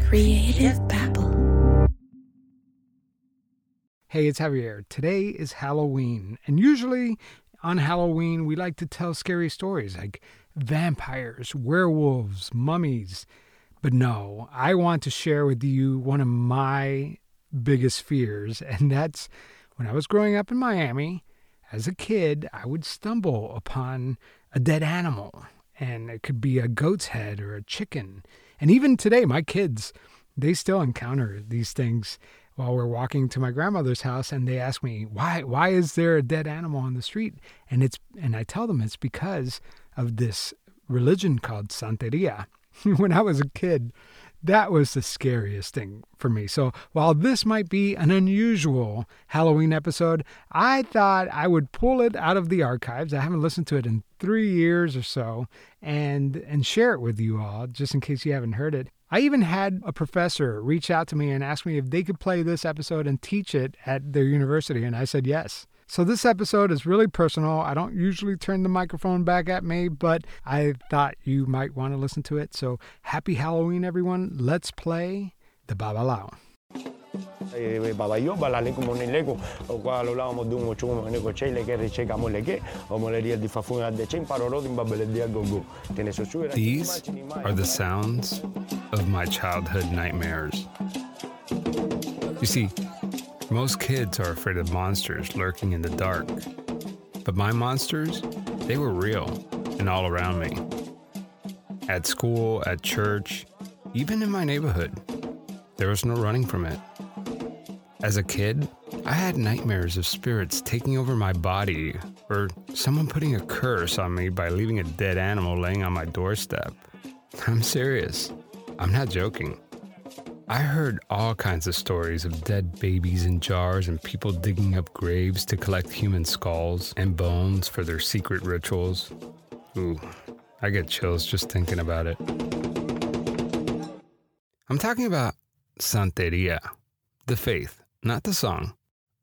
Creative Babble. Hey, it's Javier. Today is Halloween, and usually on Halloween we like to tell scary stories like vampires, werewolves, mummies. But no, I want to share with you one of my biggest fears, and that's when I was growing up in Miami. As a kid, I would stumble upon a dead animal, and it could be a goat's head or a chicken. And even today, my kids, they still encounter these things while we're walking to my grandmother's house and they ask me why why is there a dead animal on the street and it's and I tell them it's because of this religion called santeria when I was a kid that was the scariest thing for me. So while this might be an unusual Halloween episode, I thought I would pull it out of the archives. I haven't listened to it in three years or so and and share it with you all just in case you haven't heard it. I even had a professor reach out to me and ask me if they could play this episode and teach it at their university, and I said yes. So, this episode is really personal. I don't usually turn the microphone back at me, but I thought you might want to listen to it. So, happy Halloween, everyone. Let's play the Babalao. Babayo, balale como ni lego, o qua lo lavo du mo chumo ne ko chele ke riche gamo lege, o mo le dia di fafuna de chen paroro din babele dia gogo. Tene so suera. These are the sounds of my childhood nightmares. You see, most kids are afraid of monsters lurking in the dark. But my monsters, they were real and all around me. At school, at church, even in my neighborhood. There was no running from it. As a kid, I had nightmares of spirits taking over my body or someone putting a curse on me by leaving a dead animal laying on my doorstep. I'm serious. I'm not joking. I heard all kinds of stories of dead babies in jars and people digging up graves to collect human skulls and bones for their secret rituals. Ooh, I get chills just thinking about it. I'm talking about Santeria, the faith, not the song.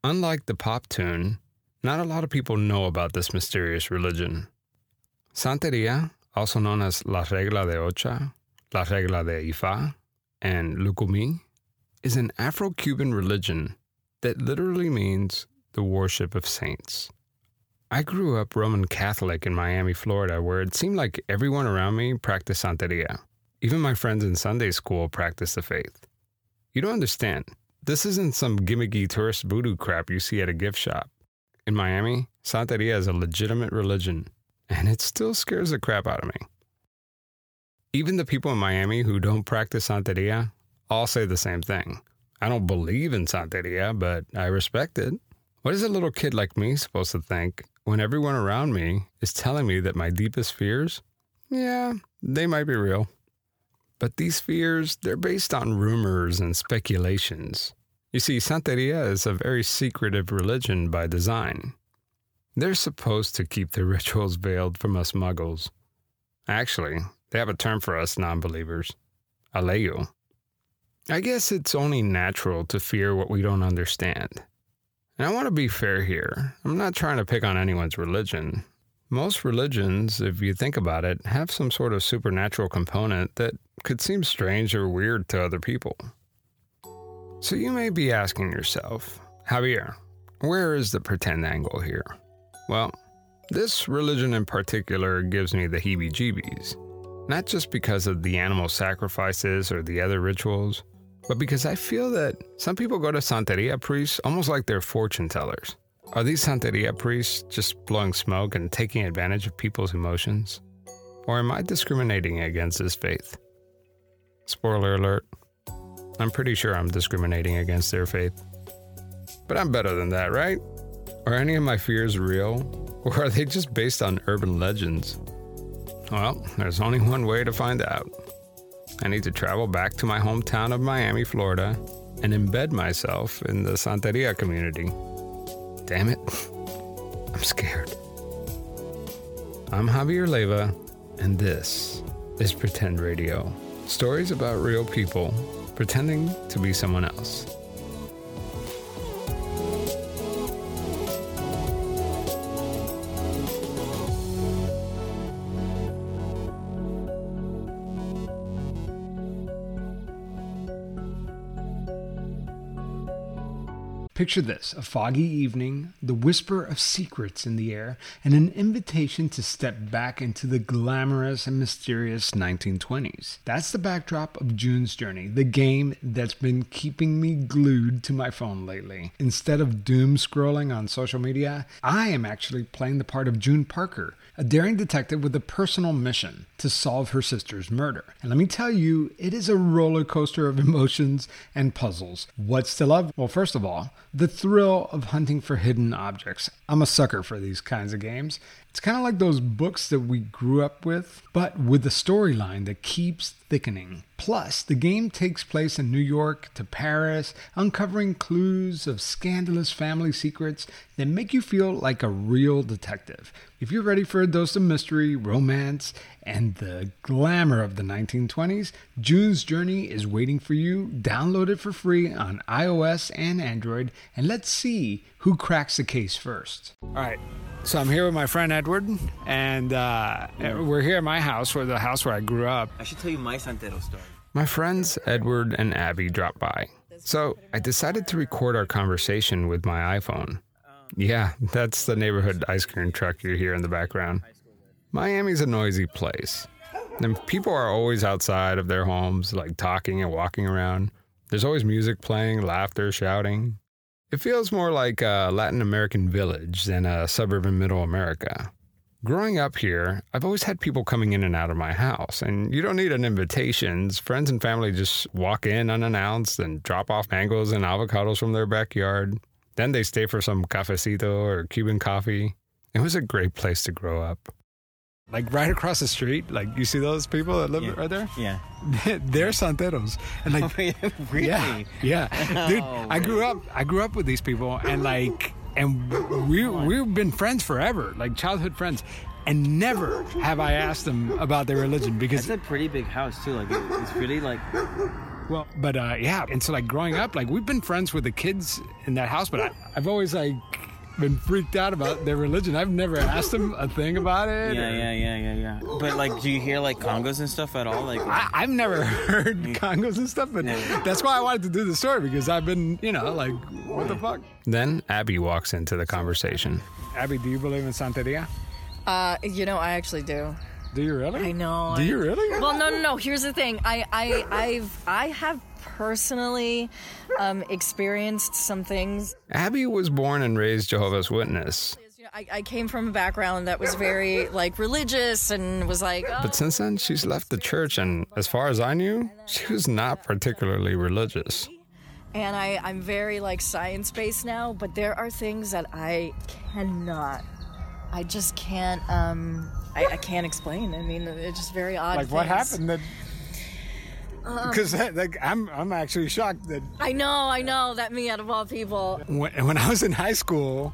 Unlike the pop tune, not a lot of people know about this mysterious religion. Santeria, also known as La Regla de Ocha, La Regla de Ifa, and Lucumí is an Afro Cuban religion that literally means the worship of saints. I grew up Roman Catholic in Miami, Florida, where it seemed like everyone around me practiced Santeria. Even my friends in Sunday school practiced the faith. You don't understand. This isn't some gimmicky tourist voodoo crap you see at a gift shop. In Miami, Santeria is a legitimate religion, and it still scares the crap out of me. Even the people in Miami who don't practice Santeria all say the same thing. I don't believe in Santeria, but I respect it. What is a little kid like me supposed to think when everyone around me is telling me that my deepest fears, yeah, they might be real. But these fears, they're based on rumors and speculations. You see, Santeria is a very secretive religion by design. They're supposed to keep their rituals veiled from us muggles. Actually, they have a term for us non believers aleyo. I guess it's only natural to fear what we don't understand. And I want to be fair here. I'm not trying to pick on anyone's religion. Most religions, if you think about it, have some sort of supernatural component that could seem strange or weird to other people. So you may be asking yourself, Javier, where is the pretend angle here? Well, this religion in particular gives me the heebie jeebies. Not just because of the animal sacrifices or the other rituals, but because I feel that some people go to Santeria priests almost like they're fortune tellers. Are these Santeria priests just blowing smoke and taking advantage of people's emotions? Or am I discriminating against this faith? Spoiler alert, I'm pretty sure I'm discriminating against their faith. But I'm better than that, right? Are any of my fears real? Or are they just based on urban legends? Well, there's only one way to find out. I need to travel back to my hometown of Miami, Florida, and embed myself in the Santeria community. Damn it. I'm scared. I'm Javier Leiva, and this is Pretend Radio. Stories about real people pretending to be someone else. Picture this a foggy evening, the whisper of secrets in the air, and an invitation to step back into the glamorous and mysterious 1920s. That's the backdrop of June's Journey, the game that's been keeping me glued to my phone lately. Instead of doom scrolling on social media, I am actually playing the part of June Parker, a daring detective with a personal mission to solve her sister's murder. And let me tell you, it is a roller coaster of emotions and puzzles. What's to love? Well, first of all, the thrill of hunting for hidden objects. I'm a sucker for these kinds of games. It's kind of like those books that we grew up with, but with a storyline that keeps thickening. Plus, the game takes place in New York to Paris, uncovering clues of scandalous family secrets that make you feel like a real detective. If you're ready for a dose of mystery, romance, and the glamour of the 1920s, June's Journey is waiting for you. Download it for free on iOS and Android, and let's see who cracks the case first. All right. So I'm here with my friend Edward, and uh, we're here at my house, or the house where I grew up. I should tell you my Santero story. My friends Edward and Abby dropped by. So I decided to record our conversation with my iPhone. Yeah, that's the neighborhood ice cream truck you hear in the background. Miami's a noisy place. And people are always outside of their homes, like talking and walking around. There's always music playing, laughter, shouting. It feels more like a Latin American village than a suburb in middle America. Growing up here, I've always had people coming in and out of my house, and you don't need an invitation. Friends and family just walk in unannounced and drop off mangoes and avocados from their backyard. Then they stay for some cafecito or Cuban coffee. It was a great place to grow up. Like right across the street, like you see those people that live Yeah. right there? Yeah. They're Santeros. And like really? yeah, yeah, dude. No I grew up. I grew up with these people, and like, and we we've been friends forever, like childhood friends. And never have I asked them about their religion because, It's a pretty big house too. Like it's really like well, but uh, yeah. And so, like, growing up, like, we've been friends with the kids in that house, but I, I've always like been freaked out about their religion. I've never asked them a thing about it. yeah, or- yeah, yeah, yeah, yeah. But like, do you hear like congos and stuff at all? Like, I, I've never heard congos and stuff, but Yeah. that's why I wanted to do the story because I've been, you know, like, what the fuck? Then Abby walks into the conversation. Abby, do you believe in Santeria? Uh, you know, I actually do. Do you really? I know. Do you really? Well, no, no, no. Here's the thing. I, I, I've, I have personally um, experienced some things. Abby was born and raised Jehovah's Witness, You know, I, I came from a background that was very like religious and was like, oh, but since then she's left the church, and as far as I knew, she was not particularly religious. and I, I'm very like science based now. But there are things that I cannot. I just can't. Um, I, I can't explain. I mean, it's just very odd. Like, what happened that. Uh-uh. Because like I'm, I'm actually shocked that I know, I know. That me out of all people. when, when I was in high school,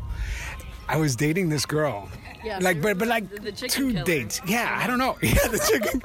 I was dating this girl. Yeah, like, but but like the- the two killer. dates. Yeah, I don't know. Yeah, the chicken.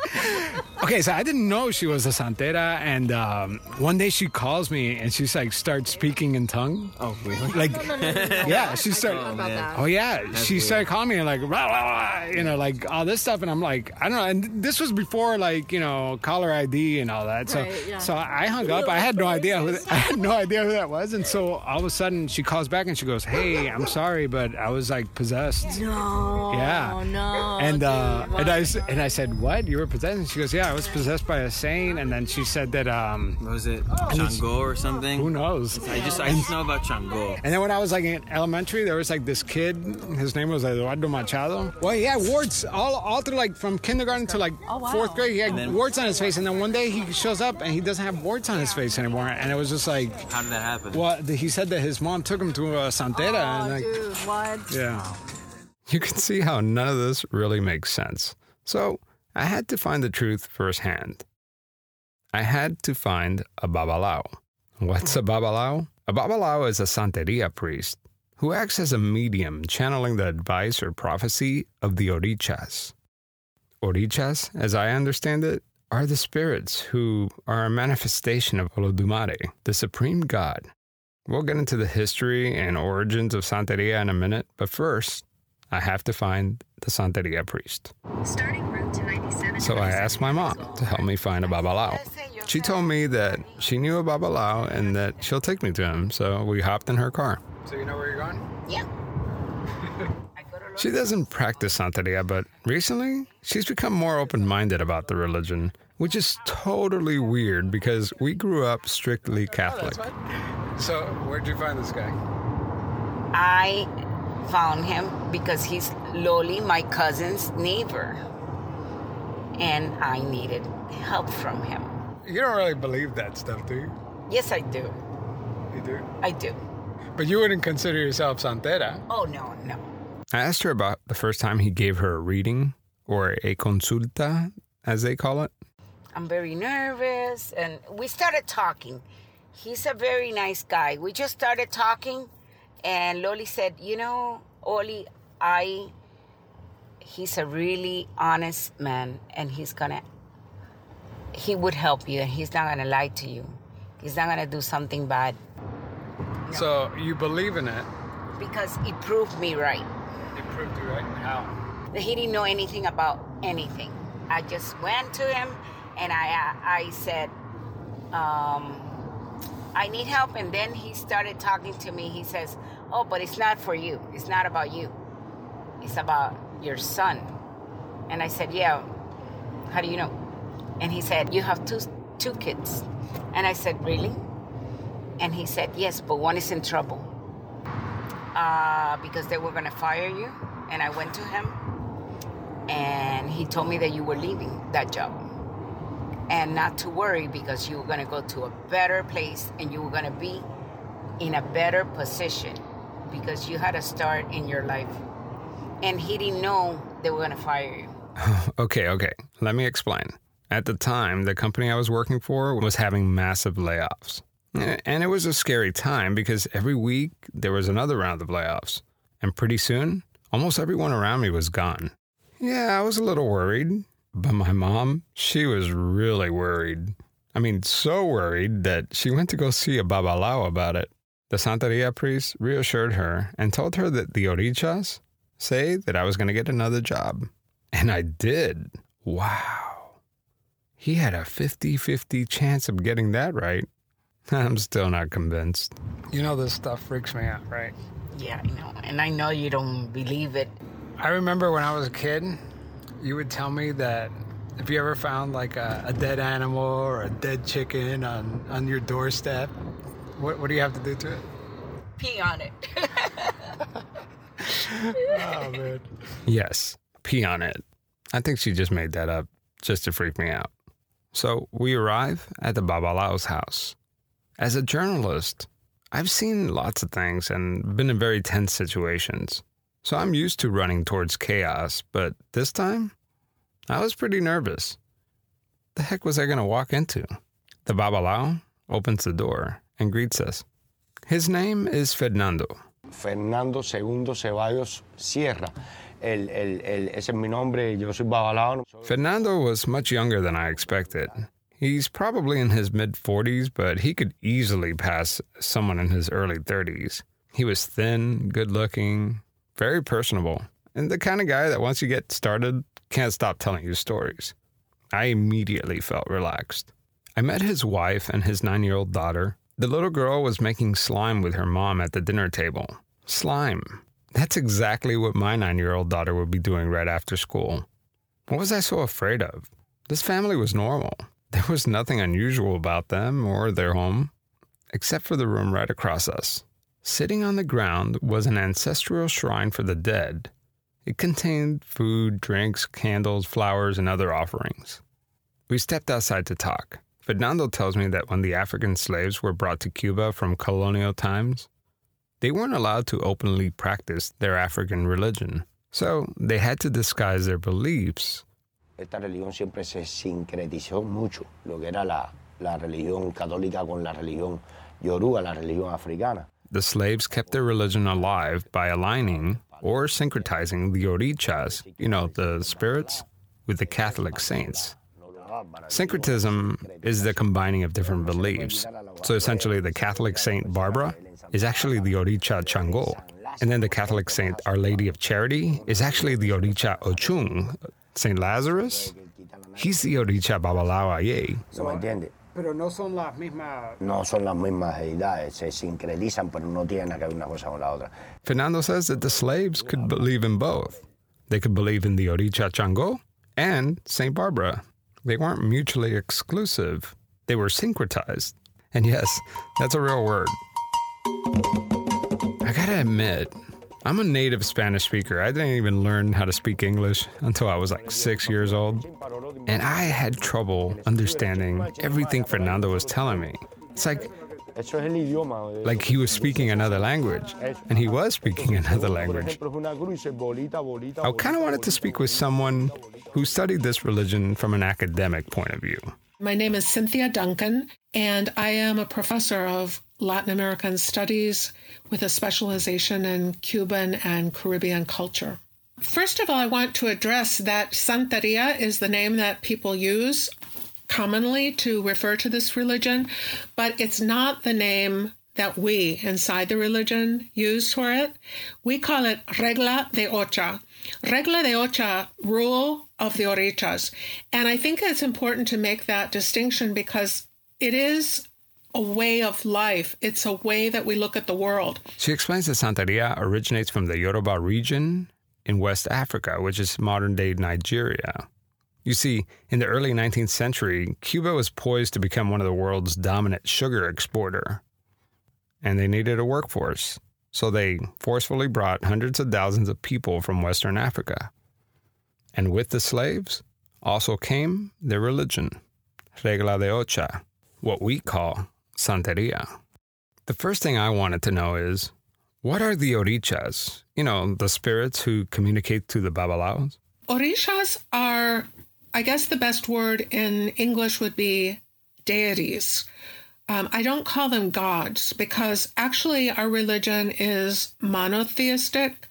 okay, so I didn't know she was a santera, and um, one day she calls me and she's like starts speaking in tongue. oh really? Like, No, no, no, no. yeah, she started. don't know about man. that. Oh yeah, she weird. started calling me and like, rah, rah, rah, you know, like all this stuff, and I'm like, I don't know. And this was before like you know caller ID and all that. So Right, yeah. so I hung up. I had no idea who I had no idea who that was, and so all of a sudden she calls back and she goes, Hey, I'm sorry, but I was like possessed. No. Yeah. No. And uh, dude, and I why? and I said, what? You were possessed? And she goes, yeah, I was possessed by a saint. And then she said that um, What was it Chango or something? who knows? I just I just know about Chango. And then when I was like in elementary, there was like this kid. His name was Eduardo Machado. Well, he had warts all all through like from kindergarten to like Oh, wow. fourth grade. He had then- warts on his face, and then one day he shows up and he doesn't have warts on his face anymore. And it was just like, How did that happen? well, he said that his mom took him to a santera, Oh, and like, dude, what? yeah. You can see how none of this really makes sense. So I had to find the truth firsthand. I had to find a babalao. What's a babalao? A babalao is a santeria priest who acts as a medium channeling the advice or prophecy of the orichas. Orichas, as I understand it, are the spirits who are a manifestation of Olodumare, the supreme god. We'll get into the history and origins of Santeria in a minute, but first, I have to find the Santeria priest. Starting route to 97. So I asked my mom to help me find a babalao. She told me that she knew a Babalao and that she'll take me to him, so we hopped in her car. So you know where you're going? Yeah. She doesn't practice Santeria, but recently she's become more open minded about the religion, which is totally weird because we grew up strictly oh, Catholic. So where'd you find this guy? I found him because he's Loli, my cousin's neighbor. And I needed help from him. You don't really believe that stuff, do you? Yes, I do. You do. I do. But you wouldn't consider yourself Santera. Oh, no, no. I asked her about the first time he gave her a reading, or a consulta, as they call it. I'm very nervous. And we started talking. He's a very nice guy. We just started talking, and Loli said, You know, Oli, I. He's a really honest man, and he's gonna. He would help you, and he's not gonna lie to you. He's not gonna do something bad So you believe in it? because he proved me right. It proved you right. How? he didn't know anything about anything. I just went to him and I I said, um, I need help, and then he started talking to me. He says, "Oh, but it's not for you. It's not about you. It's about your son." And I said, "Yeah. How do you know?" And he said, "You have two two kids." And I said, "Really?" And he said, "Yes, but one is in trouble." uh, because they were going to fire you. And I went to him, and he told me that you were leaving that job. And not to worry because you were going to go to a better place and you were going to be in a better position because you had a start in your life. And he didn't know they were going to fire you. Okay, okay. Let me explain. At the time, the company I was working for was having massive layoffs. Eh, And it was a scary time because every week there was another round of layoffs. And pretty soon, almost everyone around me was gone. Yeah, I was a little worried. But my mom, she was really worried. I mean, so worried that she went to go see a babalao about it. The Santeria priest reassured her and told her that the orichas say that I was going to get another job. And I did. Wow. He had a 50 50 chance of getting that right. I'm still not convinced. You know this stuff freaks me out, right? Yeah, I know. And I know you don't believe it. I remember when I was a kid, you would tell me that if you ever found like a, a dead animal or a dead chicken on, on your doorstep, what, what do you have to do to it? Pee on it. Oh, man. Yes, pee on it. I think she just made that up just to freak me out. So we arrive at the Babalao's house. As a journalist, I've seen lots of things and been in very tense situations. So I'm used to running towards chaos, but this time, I was pretty nervous. The heck was I going to walk into? The Babalao opens the door and greets us. His name is Fernando. Fernando II Ceballos Sierra. El, el, el, ese es mi nombre, yo soy babalao. Fernando was much younger than I expected. He's probably in his mid 40s, but he could easily pass someone in his early 30s. He was thin, good looking, very personable, and the kind of guy that once you get started, can't stop telling you stories. I immediately felt relaxed. I met his wife and his nine year old daughter. The little girl was making slime with her mom at the dinner table. Slime. That's exactly what my nine year old daughter would be doing right after school. What was I so afraid of? This family was normal. There was nothing unusual about them or their home, except for the room right across us. Sitting on the ground was an ancestral shrine for the dead. It contained food, drinks, candles, flowers, and other offerings. We stepped outside to talk. Fernando tells me that when the African slaves were brought to Cuba from colonial times, they weren't allowed to openly practice their African religion. So they had to disguise their beliefs Esta religión siempre se sincretizó mucho, lo que era la, la religión católica con la religión yoruba, la religión africana. The slaves kept their religion alive by aligning or syncretizing the orichas, you know, the spirits, with the Catholic saints. Syncretism is the combining of different beliefs. So essentially, the Catholic Saint Barbara is actually the Oricha Chango. And then the Catholic Saint Our Lady of Charity is actually the Oricha Ochun. Saint Lazarus, he's the Oricha. ¿No me entiendes? Pero no son las mismas. No son las mismas deidades, se sincretizan, pero no tienen nada que ver una cosa con la otra. Fernando says that the slaves could believe in both. They could believe in the Oricha Chango and St. Barbara. They weren't mutually exclusive, they were syncretized. And yes, that's a real word. I gotta admit, I'm a native Spanish speaker. I didn't even learn how to speak English until I was like six years old. And I had trouble understanding everything Fernando was telling me. It's like, like he was speaking another language. And he was speaking another language. I kind of wanted to speak with someone who studied this religion from an academic point of view. My name is Cynthia Duncan, and I am a professor of Latin American Studies with a specialization in Cuban and Caribbean culture. First of all, I want to address that Santeria is the name that people use commonly to refer to this religion, but it's not the name that we inside the religion use for it. We call it regla de ocha. Regla de ocha, rule of the orichas. And I think it's important to make that distinction because it is a way of life. It's a way that we look at the world. She explains that Santeria originates from the Yoruba region in West Africa, which is modern day Nigeria. You see, in the early 19th century, Cuba was poised to become one of the world's dominant sugar exporter. And they needed a workforce, so they forcefully brought hundreds of thousands of people from Western Africa. And with the slaves also came their religion, Regla de Ocha, what we call Santeria. The first thing I wanted to know is what are the orichas? You know, the spirits who communicate to the babalaos? Orishas are, I guess the best word in English would be deities. Um, I don't call them gods because actually our religion is monotheistic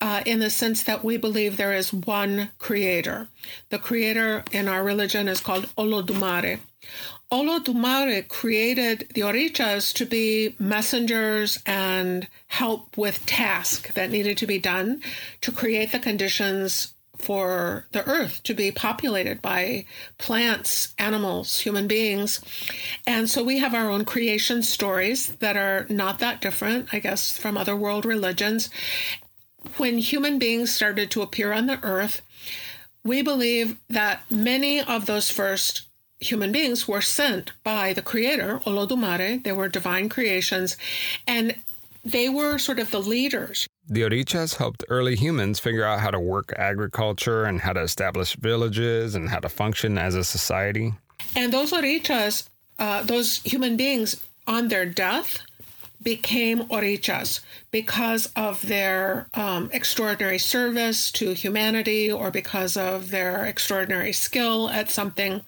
uh, in the sense that we believe there is one creator. The creator in our religion is called Olodumare. Olodumare created the Orichas to be messengers and help with tasks that needed to be done to create the conditions for the earth to be populated by plants, animals, human beings. And so we have our own creation stories that are not that different, I guess, from other world religions. When human beings started to appear on the earth, we believe that many of those first human beings were sent by the creator, Olodumare. They were divine creations, and they were sort of the leaders. The orichas helped early humans figure out how to work agriculture and how to establish villages and how to function as a society. And those orichas, uh, those human beings on their death, became orichas because of their um, extraordinary service to humanity or because of their extraordinary skill at something.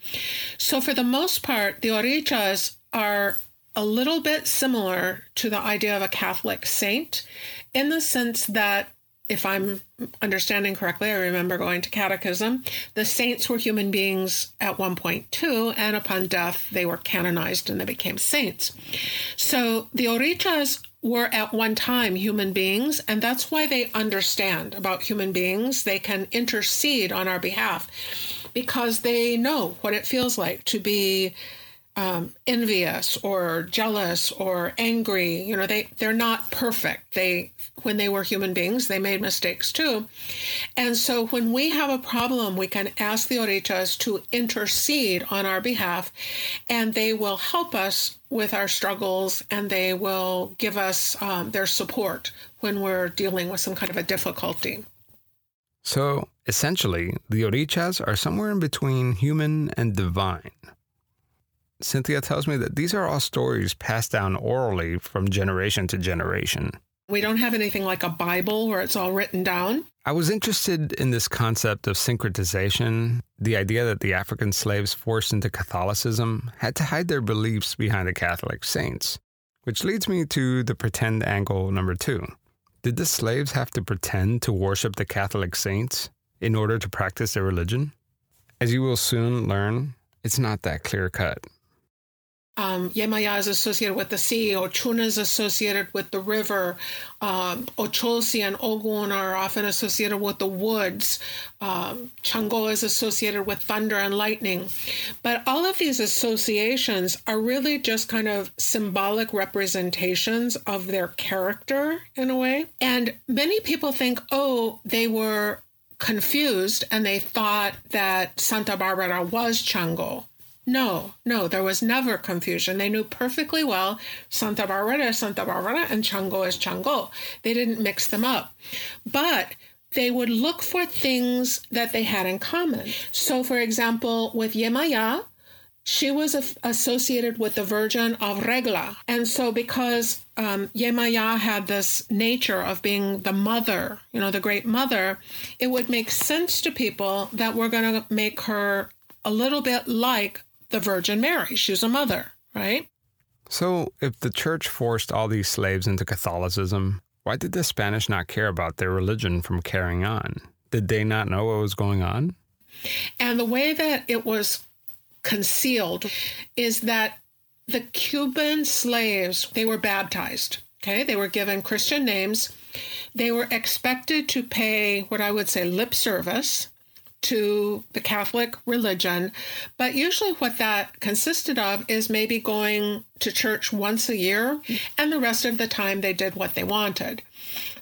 So, for the most part, the orichas are a little bit similar to the idea of a Catholic saint in the sense that if I'm understanding correctly, I remember going to catechism, the saints were human beings at one point too, and upon death, they were canonized and they became saints. So the Orichas were at one time human beings, and that's why they understand about human beings. They can intercede on our behalf because they know what it feels like to be um, envious or jealous or angry. You know, they they're not perfect. They when they were human beings, they made mistakes too. And so when we have a problem, we can ask the Orichas to intercede on our behalf, and they will help us with our struggles and they will give us um, their support when we're dealing with some kind of a difficulty. So, essentially, the orichas are somewhere in between human and divine. Cynthia tells me that these are all stories passed down orally from generation to generation. We don't have anything like a Bible where it's all written down. I was interested in this concept of syncretization, the idea that the African slaves forced into Catholicism had to hide their beliefs behind the Catholic saints, which leads me to the pretend angle number two. Did the slaves have to pretend to worship the Catholic saints in order to practice their religion? As you will soon learn, it's not that clear cut. Um, Yemaya is associated with the sea, Ochun is associated with the river, um, Ochosi and Ogun are often associated with the woods, um, Chango is associated with thunder and lightning. But all of these associations are really just kind of symbolic representations of their character in a way. And many people think, oh, they were confused and they thought that Santa Barbara was Chango. No, no, there was never confusion. They knew perfectly well Santa Barbara is Santa Barbara and Chango is Chango. They didn't mix them up. But they would look for things that they had in common. So, for example, with Yemaya, she was associated with the Virgin of Regla. And so, because um, Yemaya had this nature of being the mother, you know, the great mother, it would make sense to people that we're going to make her a little bit like the Virgin Mary. She's a mother, right? So, if the church forced all these slaves into Catholicism, why did the Spanish not care about their religion from carrying on? Did they not know what was going on? And the way that it was concealed is that the Cuban slaves, they were baptized. Okay, they were given Christian names. They were expected to pay what I would say lip service to the Catholic religion. But usually, what that consisted of is maybe going to church once a year, and the rest of the time they did what they wanted.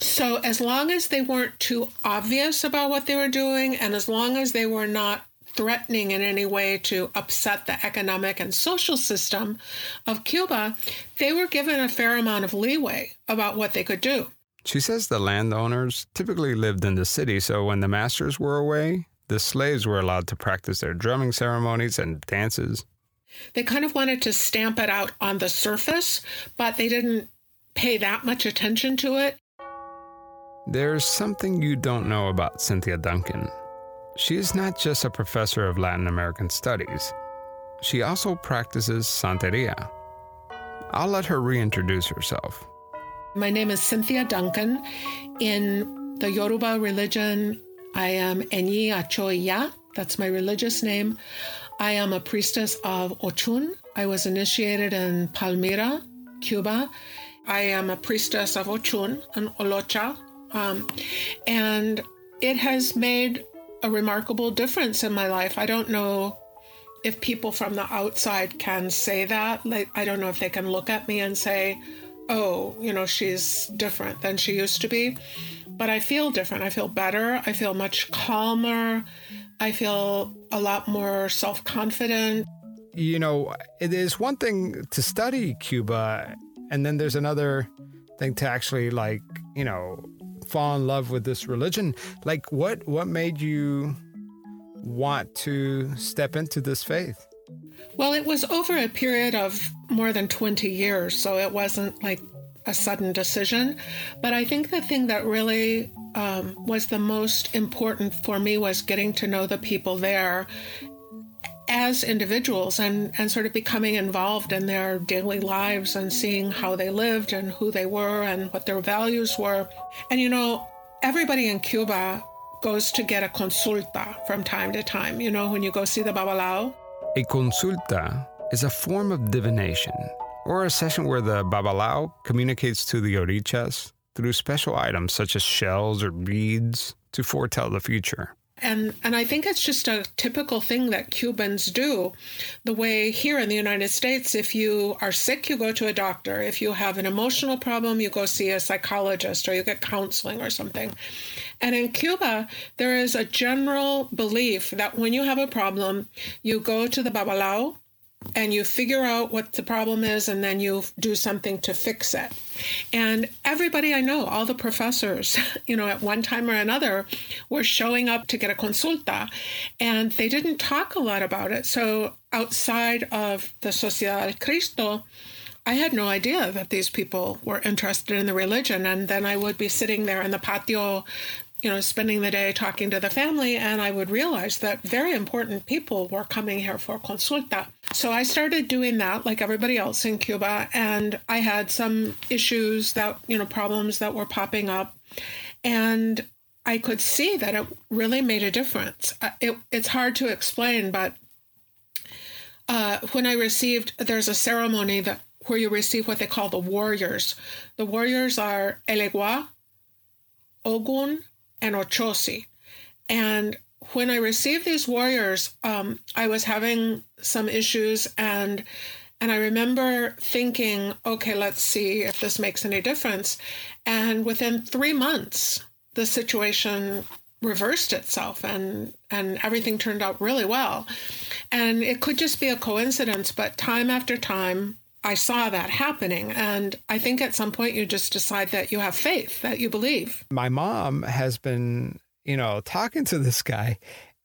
So, as long as they weren't too obvious about what they were doing, and as long as they were not threatening in any way to upset the economic and social system of Cuba, they were given a fair amount of leeway about what they could do. She says the landowners typically lived in the city, so when the masters were away, the slaves were allowed to practice their drumming ceremonies and dances. They kind of wanted to stamp it out on the surface, but they didn't pay that much attention to it. There's something you don't know about Cynthia Duncan. She is not just a professor of Latin American studies, she also practices Santeria. I'll let her reintroduce herself. My name is Cynthia Duncan. In the Yoruba religion, I am Enyi Achoya. That's my religious name. I am a priestess of Ochun. I was initiated in Palmira, Cuba. I am a priestess of Ochun and Olocha. Um, and it has made a remarkable difference in my life. I don't know if people from the outside can say that. Like, I don't know if they can look at me and say, oh, you know, she's different than she used to be but I feel different. I feel better. I feel much calmer. I feel a lot more self confident. You know, it is one thing to study Cuba, and then there's another thing to actually, like, you know, fall in love with this religion. Like, what what made you want to step into this faith? Well, it was over a period of more than 20 years, so it wasn't like a sudden decision. But I think the thing that really um, was the most important for me was getting to know the people there as individuals and, and sort of becoming involved in their daily lives and seeing how they lived and who they were and what their values were. And you know, everybody in Cuba goes to get a consulta from time to time. You know, when you go see the babalao. A consulta is a form of divination or a session where the babalao communicates to the orichas through special items such as shells or beads to foretell the future. And and I think it's just a typical thing that Cubans do. The way here in the United States, if you are sick, you go to a doctor. If you have an emotional problem, you go see a psychologist or you get counseling or something. And in Cuba, there is a general belief that when you have a problem, you go to the babalao and you figure out what the problem is and then you do something to fix it. And everybody I know, all the professors, you know, at one time or another were showing up to get a consulta and they didn't talk a lot about it. So outside of the Sociedad Cristo, I had no idea that these people were interested in the religion. And then I would be sitting there in the patio you know, spending the day talking to the family, and I would realize that very important people were coming here for consulta. So I started doing that like everybody else in Cuba, and I had some issues that, you know, problems that were popping up. And I could see that it really made a difference. Uh, it, it's hard to explain, but uh, when I received, there's a ceremony that where you receive what they call the warriors. The warriors are Elegua, Ogun, and Ochosi. And when I received these warriors, um, I was having some issues and and I remember thinking, okay, let's see if this makes any difference. And within three months, the situation reversed itself and and everything turned out really well. And it could just be a coincidence, but time after time I saw that happening. And I think at some point you just decide that you have faith, that you believe. My mom has been, you know, talking to this guy,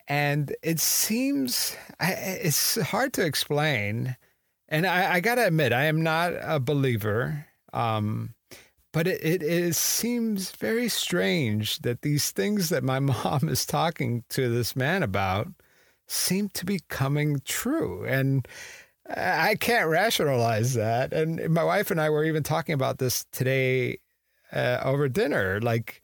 and it seems it's hard to explain. And I, I got to admit, I am not a believer. Um, but it, it, it seems very strange that these things that my mom is talking to this man about seem to be coming true. And I can't rationalize that. And my wife and I were even talking about this today uh, over dinner. Like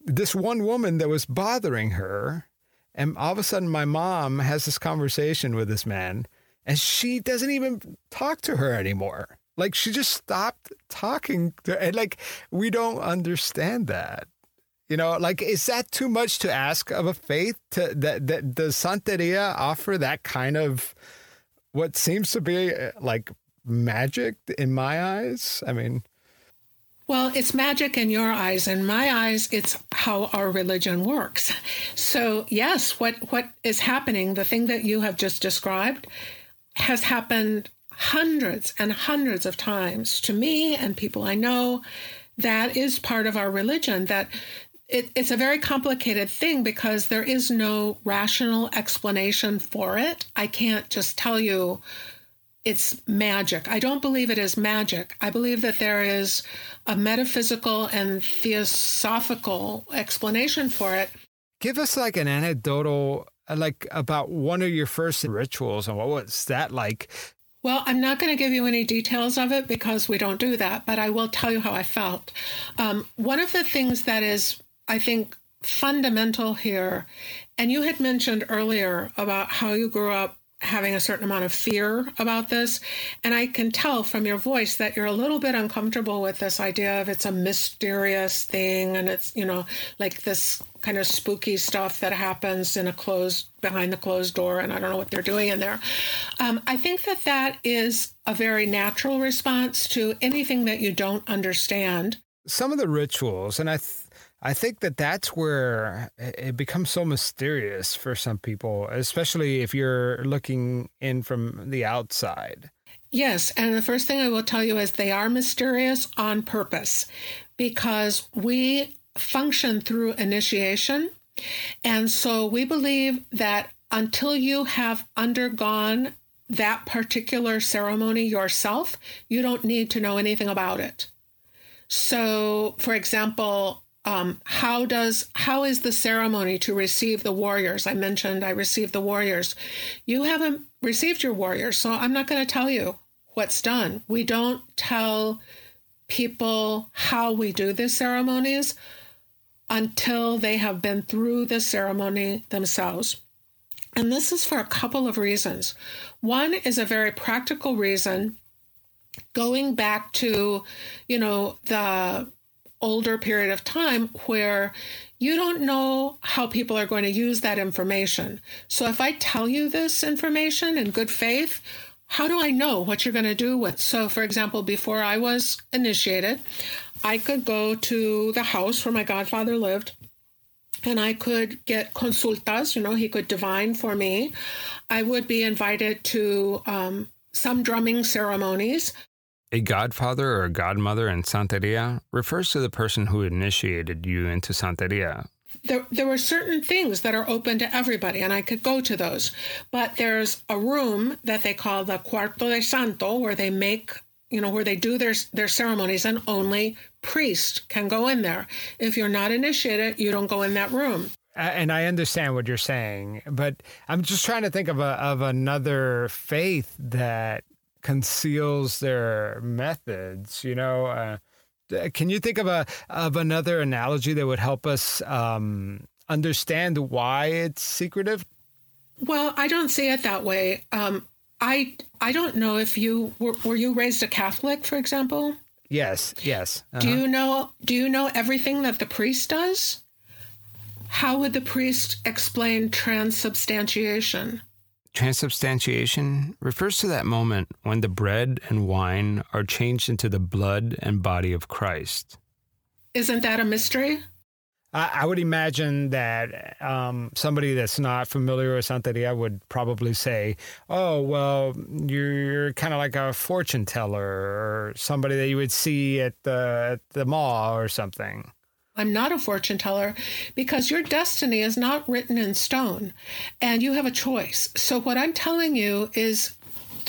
this one woman that was bothering her. And all of a sudden, my mom has this conversation with this man, and she doesn't even talk to her anymore. Like she just stopped talking to, and like we don't understand that. You know, like is that too much to ask of a faith? To that, that does Santeria offer that kind of what seems to be uh, like magic in my eyes. I mean, well, it's magic in your eyes. In my eyes, it's how our religion works. So, yes, what, what is happening, the thing that you have just described, has happened hundreds and hundreds of times to me and people I know. That is part of our religion, that it, it's a very complicated thing because there is no rational explanation for it. I can't just tell you it's magic. I don't believe it is magic. I believe that there is a metaphysical and theosophical explanation for it. Give us like an anecdotal, like about one of your first rituals and what was that like? Well, I'm not going to give you any details of it because we don't do that, but I will tell you how I felt. Um, one of the things that is I think, fundamental here. And you had mentioned earlier about how you grew up having a certain amount of fear about this. And I can tell from your voice that you're a little bit uncomfortable with this idea of it's a mysterious thing and it's, you know, like this kind of spooky stuff that happens in a closed, behind the closed door. And I don't know what they're doing in there. Um, I think that that is a very natural response to anything that you don't understand. Some of the rituals, and I, th- I think that that's where it becomes so mysterious for some people, especially if you're looking in from the outside. Yes, and the first thing I will tell you is they are mysterious on purpose because we function through initiation. And so we believe that until you have undergone that particular ceremony yourself, you don't need to know anything about it. So, for example, um, how does how is the ceremony to receive the warriors? I mentioned I received the warriors. You haven't received your warriors, so I'm not going to tell you what's done. We don't tell people how we do the ceremonies until they have been through the ceremony themselves. And this is for a couple of reasons. One is a very practical reason going back to, you know, the older period of time where you don't know how people are going to use that information. So if I tell you this information in good faith, how do I know what you're going to do with? So for example, before I was initiated, I could go to the house where my godfather lived and I could get consultas, you know, he could divine for me. I would be invited to um, some drumming ceremonies. A godfather or a godmother in Santeria refers to the person who initiated you into Santeria. There, there were certain things that are open to everybody, and I could go to those. But there's a room that they call the Cuarto de Santo, where they make, you know, where they do their their ceremonies, and only priest can go in there. If you're not initiated, you don't go in that room and I understand what you're saying, but I'm just trying to think of a of another faith that conceals their methods. You know, uh, can you think of a of another analogy that would help us um, understand why it's secretive? Well, I don't see it that way. Um, I I don't know if you were, were you raised a Catholic, for example. Yes, yes. Do uh-huh. you know do you know everything that the priest does? How would the priest explain transubstantiation? Transubstantiation refers to that moment when the bread and wine are changed into the blood and body of Christ. Isn't that a mystery? I, I would imagine that um, somebody that's not familiar with Santeria would probably say, "Oh, well, you're, you're kind of like a fortune teller, or somebody that you would see at the at the mall or something." I'm not a fortune teller because your destiny is not written in stone and you have a choice. So, what I'm telling you is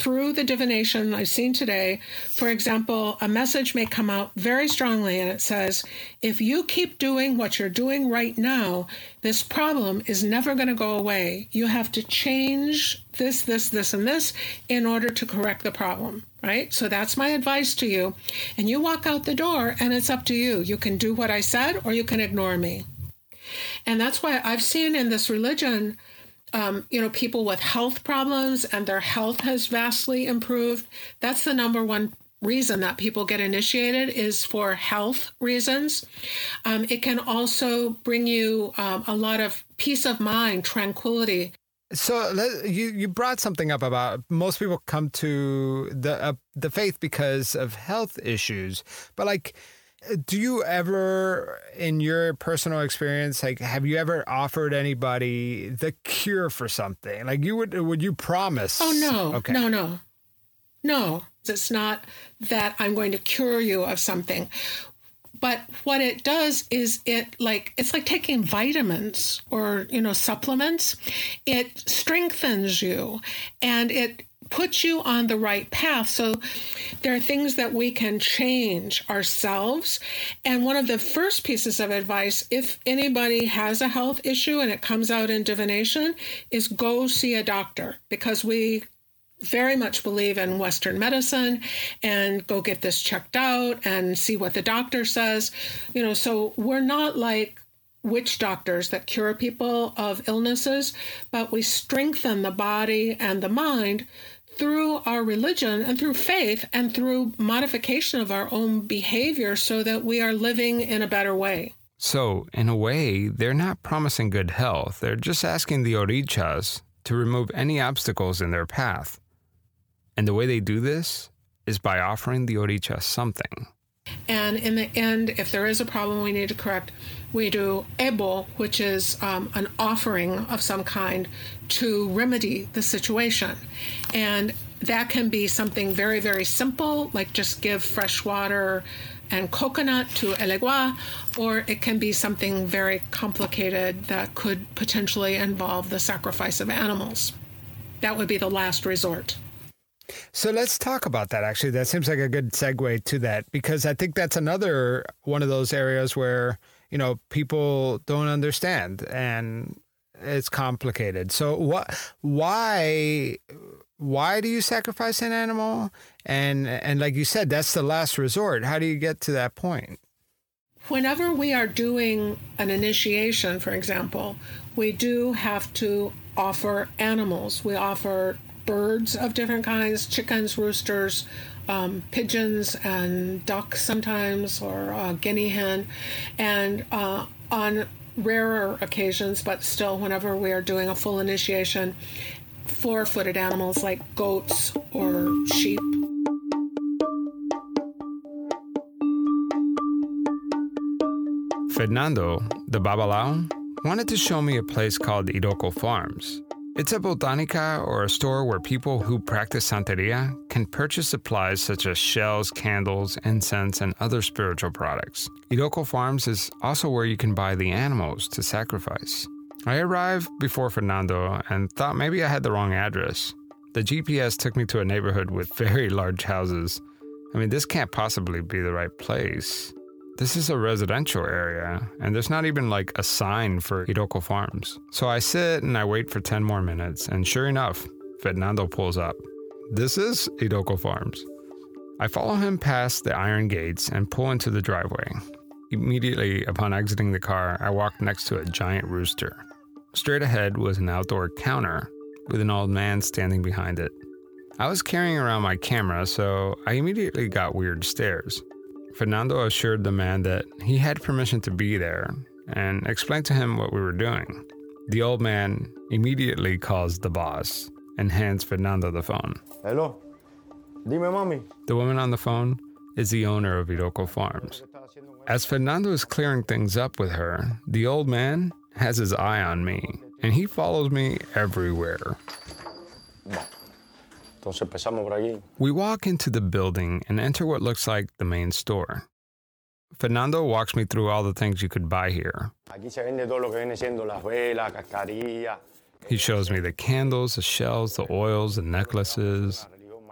through the divination I've seen today, for example, a message may come out very strongly and it says, if you keep doing what you're doing right now, this problem is never going to go away. You have to change this, this, this, and this in order to correct the problem, right? So that's my advice to you. And you walk out the door and it's up to you. You can do what I said or you can ignore me. And that's why I've seen in this religion um, you know, people with health problems and their health has vastly improved. That's the number one reason that people get initiated is for health reasons. Um, it can also bring you um, a lot of peace of mind, tranquility. So you you brought something up about most people come to the uh, the faith because of health issues, but like do you ever in your personal experience like have you ever offered anybody the cure for something? Like you would would you promise? Oh no. Okay. No no. No. It's not that i'm going to cure you of something but what it does is it like it's like taking vitamins or you know supplements it strengthens you and it puts you on the right path. So there are things that we can change ourselves. And one of the first pieces of advice, if anybody has a health issue and it comes out in divination, is go see a doctor because we very much believe in Western medicine and go get this checked out and see what the doctor says. You know, so we're not like witch doctors that cure people of illnesses, but we strengthen the body and the mind through our religion and through faith and through modification of our own behavior so that we are living in a better way. So, in a way, they're not promising good health. They're just asking the orichas to remove any obstacles in their path. And the way they do this is by offering the orichas something. And in the end, if there is a problem we need to correct, we do ebo, which is um, an offering of some kind to remedy the situation. And that can be something very, very simple, like just give fresh water and coconut to elegua, or it can be something very complicated that could potentially involve the sacrifice of animals. That would be the last resort. So let's talk about that. Actually, that seems like a good segue to that because I think that's another one of those areas where you know people don't understand and it's complicated. So what? Why? Why do you sacrifice an animal? And and like you said, that's the last resort. How do you get to that point? Whenever we are doing an initiation, for example, we do have to offer animals. We offer birds of different kinds chickens, roosters, um, pigeons, and ducks sometimes, or uh, guinea hen. And uh, on rarer occasions, but still, whenever we are doing a full initiation, four footed animals like goats or sheep. Fernando, the Babalao, wanted to show me a place called Iroko Farms. It's a botanica or a store where people who practice Santeria can purchase supplies such as shells, candles, incense, and other spiritual products. Iroko Farms is also where you can buy the animals to sacrifice. I arrived before Fernando and thought maybe I had the wrong address. The GPS took me to a neighborhood with very large houses. I mean, this can't possibly be the right place. This is a residential area, and there's not even like a sign for Iroko Farms. So I sit and I wait for 10 more minutes, and sure enough, Fernando pulls up. This is Iroko Farms. I follow him past the iron gates and pull into the driveway. Immediately upon exiting the car, I walked next to a giant rooster. Straight ahead was an outdoor counter with an old man standing behind it. I was carrying around my camera, so I immediately got weird stares. Fernando assured the man that he had permission to be there and explained to him what we were doing. The old man immediately calls the boss and hands Fernando the phone. Hello. Dime, mami. The woman on the phone is the owner of Iroko Farms. As Fernando is clearing things up with her, the old man has his eye on me and he follows me everywhere. We walk into the building and enter what looks like the main store. Fernando walks me through all the things you could buy here. Aquí se vende todo lo que viene siendo las velas, cascarillas. He shows me the candles, the shells, the oils, the necklaces.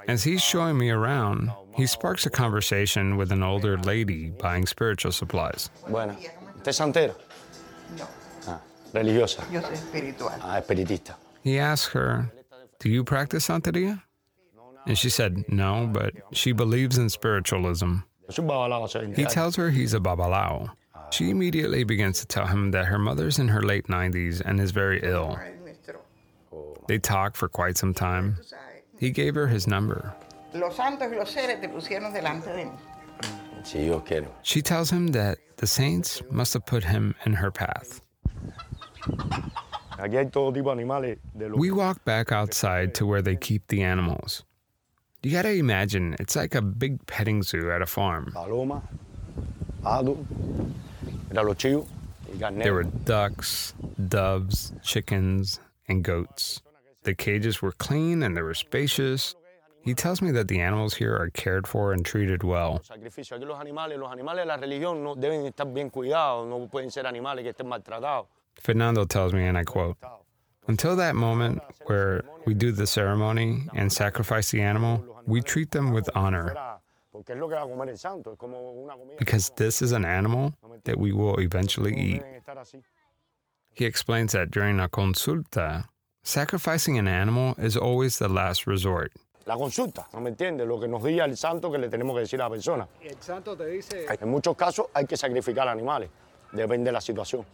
As he's showing me around, he sparks a conversation with an older lady buying spiritual supplies. Bueno, ¿usted es santera? No, Ah, religiosa. yo soy espiritual. Ah, espiritista. He asks her, Do you practice Santeria? And she said no, but she believes in spiritualism. Es un babalao hace 20 He tells her he's a babalao. She immediately begins to tell him that her mother's in her late 90s and is very ill. They talk for quite some time. He gave her his number. Los santos y los seres te pusieron delante de mí. Si Dios quiere. She tells him that the saints must have put him in her path. Aquí hay todo tipo de animales. De los We walk back outside to where they keep the animals. You gotta imagine, it's like a big petting zoo at a farm. palomas, hados, mira los chivos y There were ducks, doves, chickens, and goats. The cages were clean and they were spacious. He tells me that the animals here are cared for and treated well. Sacrificio. Aquí los animales, los animales de la religión no deben estar bien cuidados, no pueden ser animales que estén maltratados. Fernando tells me, and I quote, Until that moment where we do the ceremony and sacrifice the animal, we treat them with honor Porque es lo que va a comer el santo, es como una comida. because this is an animal that we will eventually eat. deben estar así. He explains that during a consulta, sacrificing an animal is always the last resort. La consulta, ¿no me entiendes? Lo que nos diga el santo que le tenemos que decir a la persona. El santo te dice, En muchos casos hay que sacrificar animales, depende de la situación.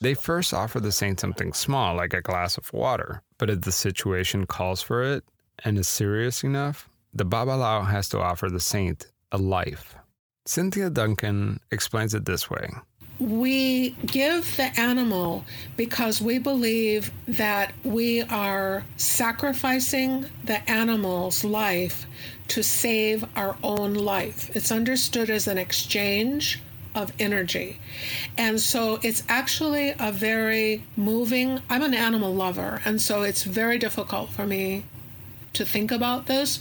They first offer the saint something small, like a glass of water, but if the situation calls for it and is serious enough, the Babalao has to offer the saint a life. Cynthia Duncan explains it this way. We give the animal because we believe that we are sacrificing the animal's life to save our own life. It's understood as an exchange of energy. And so it's actually a very moving, I'm an animal lover, and so it's very difficult for me to think about this,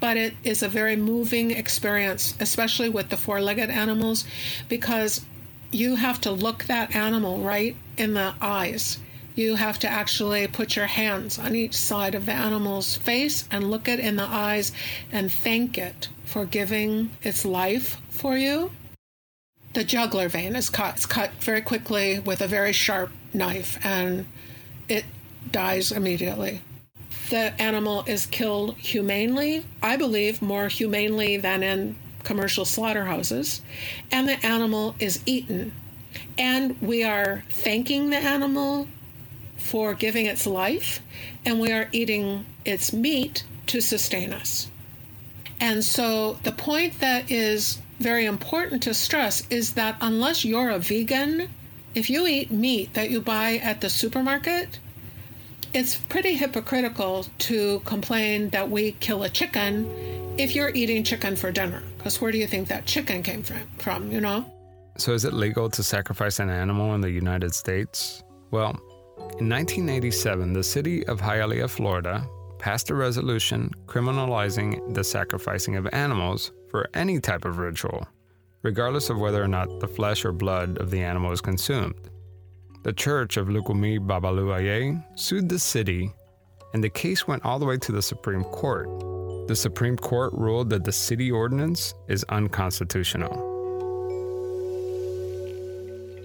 but it is a very moving experience, especially with the four legged animals, because you have to look that animal right in the eyes. You have to actually put your hands on each side of the animal's face and look it in the eyes and thank it for giving its life for you. The jugular vein is cut. It's cut very quickly with a very sharp knife and it dies immediately the animal is killed humanely, I believe more humanely than in commercial slaughterhouses, and the animal is eaten. And we are thanking the animal for giving its life, and we are eating its meat to sustain us. And so the point that is very important to stress is that unless you're a vegan, if you eat meat that you buy at the supermarket, it's pretty hypocritical to complain that we kill a chicken if you're eating chicken for dinner. Because where do you think that chicken came from? From you know? So, is it legal to sacrifice an animal in the United States? Well, in 1987, the city of Hialeah, Florida, passed a resolution criminalizing the sacrificing of animals for any type of ritual, regardless of whether or not the flesh or blood of the animal is consumed. The church of Lukumi Babalu Aye sued the city, and the case went all the way to the Supreme Court. The Supreme Court ruled that the city ordinance is unconstitutional.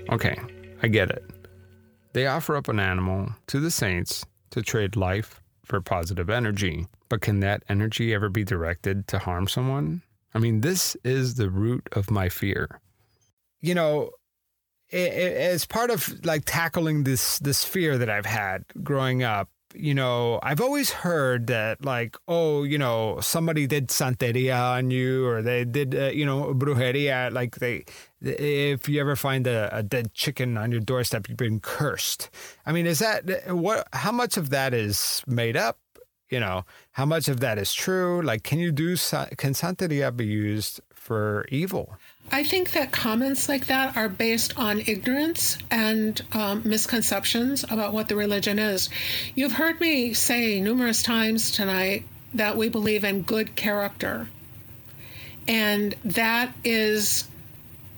Okay, I get it. They offer up an animal to the saints to trade life for positive energy. But can that energy ever be directed to harm someone? I mean, this is the root of my fear. you know, as part of like tackling this this fear that I've had growing up, you know, I've always heard that, like, oh, you know, somebody did santeria on you or they did, uh, you know, brujeria. Like, they, if you ever find a, a dead chicken on your doorstep, you've been cursed. I mean, is that what, how much of that is made up? You know, how much of that is true? Like, can you do, can santeria be used for evil? I think that comments like that are based on ignorance and um, misconceptions about what the religion is. You've heard me say numerous times tonight that we believe in good character, and that is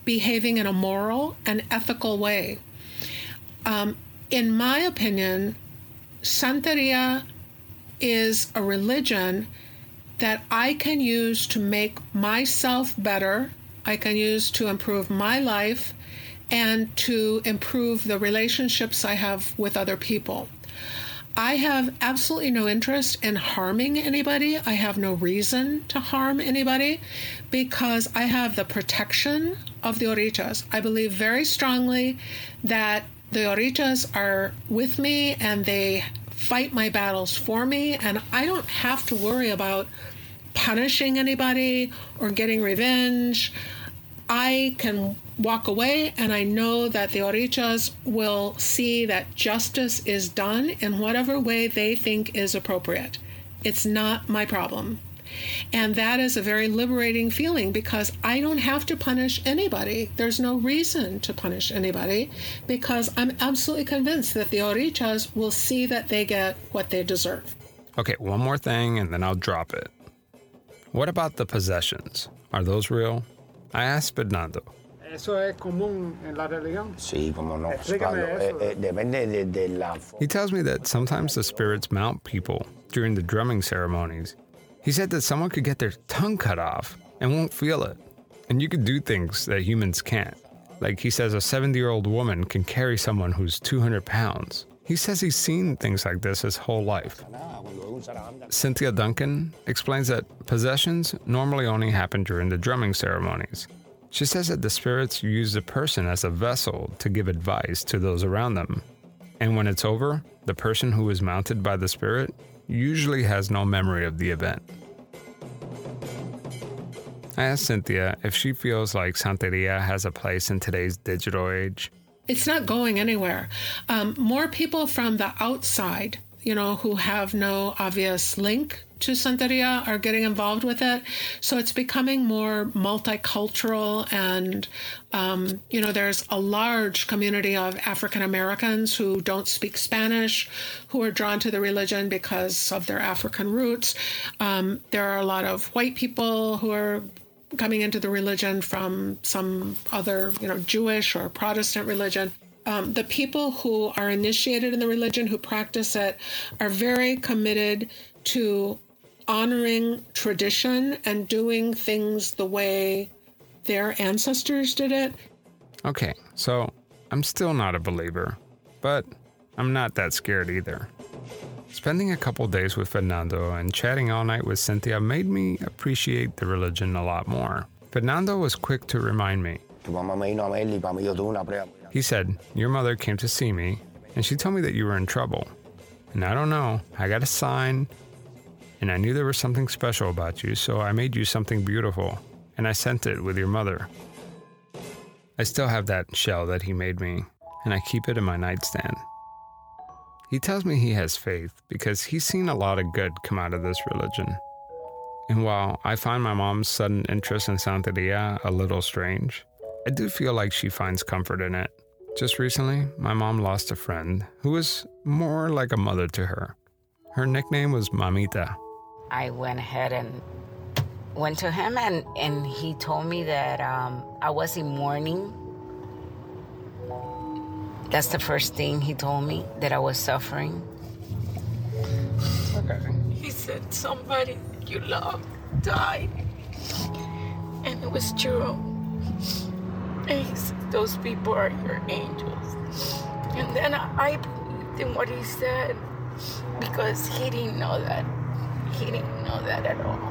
behaving in a moral and ethical way. Um, in my opinion, Santeria is a religion that I can use to make myself better I can use to improve my life and to improve the relationships I have with other people. I have absolutely no interest in harming anybody. I have no reason to harm anybody because I have the protection of the Orichas. I believe very strongly that the Orichas are with me and they fight my battles for me, and I don't have to worry about punishing anybody or getting revenge. I can walk away and I know that the Orichas will see that justice is done in whatever way they think is appropriate. It's not my problem. And that is a very liberating feeling because I don't have to punish anybody. There's no reason to punish anybody because I'm absolutely convinced that the Orichas will see that they get what they deserve. Okay, one more thing and then I'll drop it. What about the possessions? Are those real? I asked Fernando. ¿Eso es común en la religión? Sí, como no. Explícame eso. Eh, eh. He tells me that sometimes the spirits mount people during the drumming ceremonies. He said that someone could get their tongue cut off and won't feel it. And you could do things that humans can't. Like he says, a 70 year old woman can carry someone who's 200 pounds. He says he's seen things like this his whole life. Cynthia Duncan explains that possessions normally only happen during the drumming ceremonies. She says that the spirits use the person as a vessel to give advice to those around them. And when it's over, the person who is mounted by the spirit usually has no memory of the event. I asked Cynthia if she feels like Santeria has a place in today's digital age. It's not going anywhere. Um, more people from the outside, you know, who have no obvious link to Santeria are getting involved with it. So it's becoming more multicultural, and um, you know, there's a large community of African Americans who don't speak Spanish, who are drawn to the religion because of their African roots. Um, there are a lot of white people who are coming into the religion from some other, you know, Jewish or Protestant religion. Um, the people who are initiated in the religion, who practice it, are very committed to honoring tradition and doing things the way their ancestors did it. Okay, so I'm still not a believer, but I'm not that scared either. Spending a couple days with Fernando and chatting all night with Cynthia made me appreciate the religion a lot more. Fernando was quick to remind me. He said, Your mother came to see me, and she told me that you were in trouble. And I don't know, I got a sign, and I knew there was something special about you, so I made you something beautiful, and I sent it with your mother. I still have that shell that he made me, and I keep it in my nightstand. He tells me he has faith because he's seen a lot of good come out of this religion. And while I find my mom's sudden interest in Santeria a little strange, I do feel like she finds comfort in it. Just recently, my mom lost a friend who was more like a mother to her. Her nickname was Mamita. I went ahead and went to him, and, and he told me that um, I was in mourning that's the first thing he told me that I was suffering. Okay. He said somebody you love died, and it was true. And he said those people are your angels. And then I believed in what he said because he didn't know that. He didn't know that at all.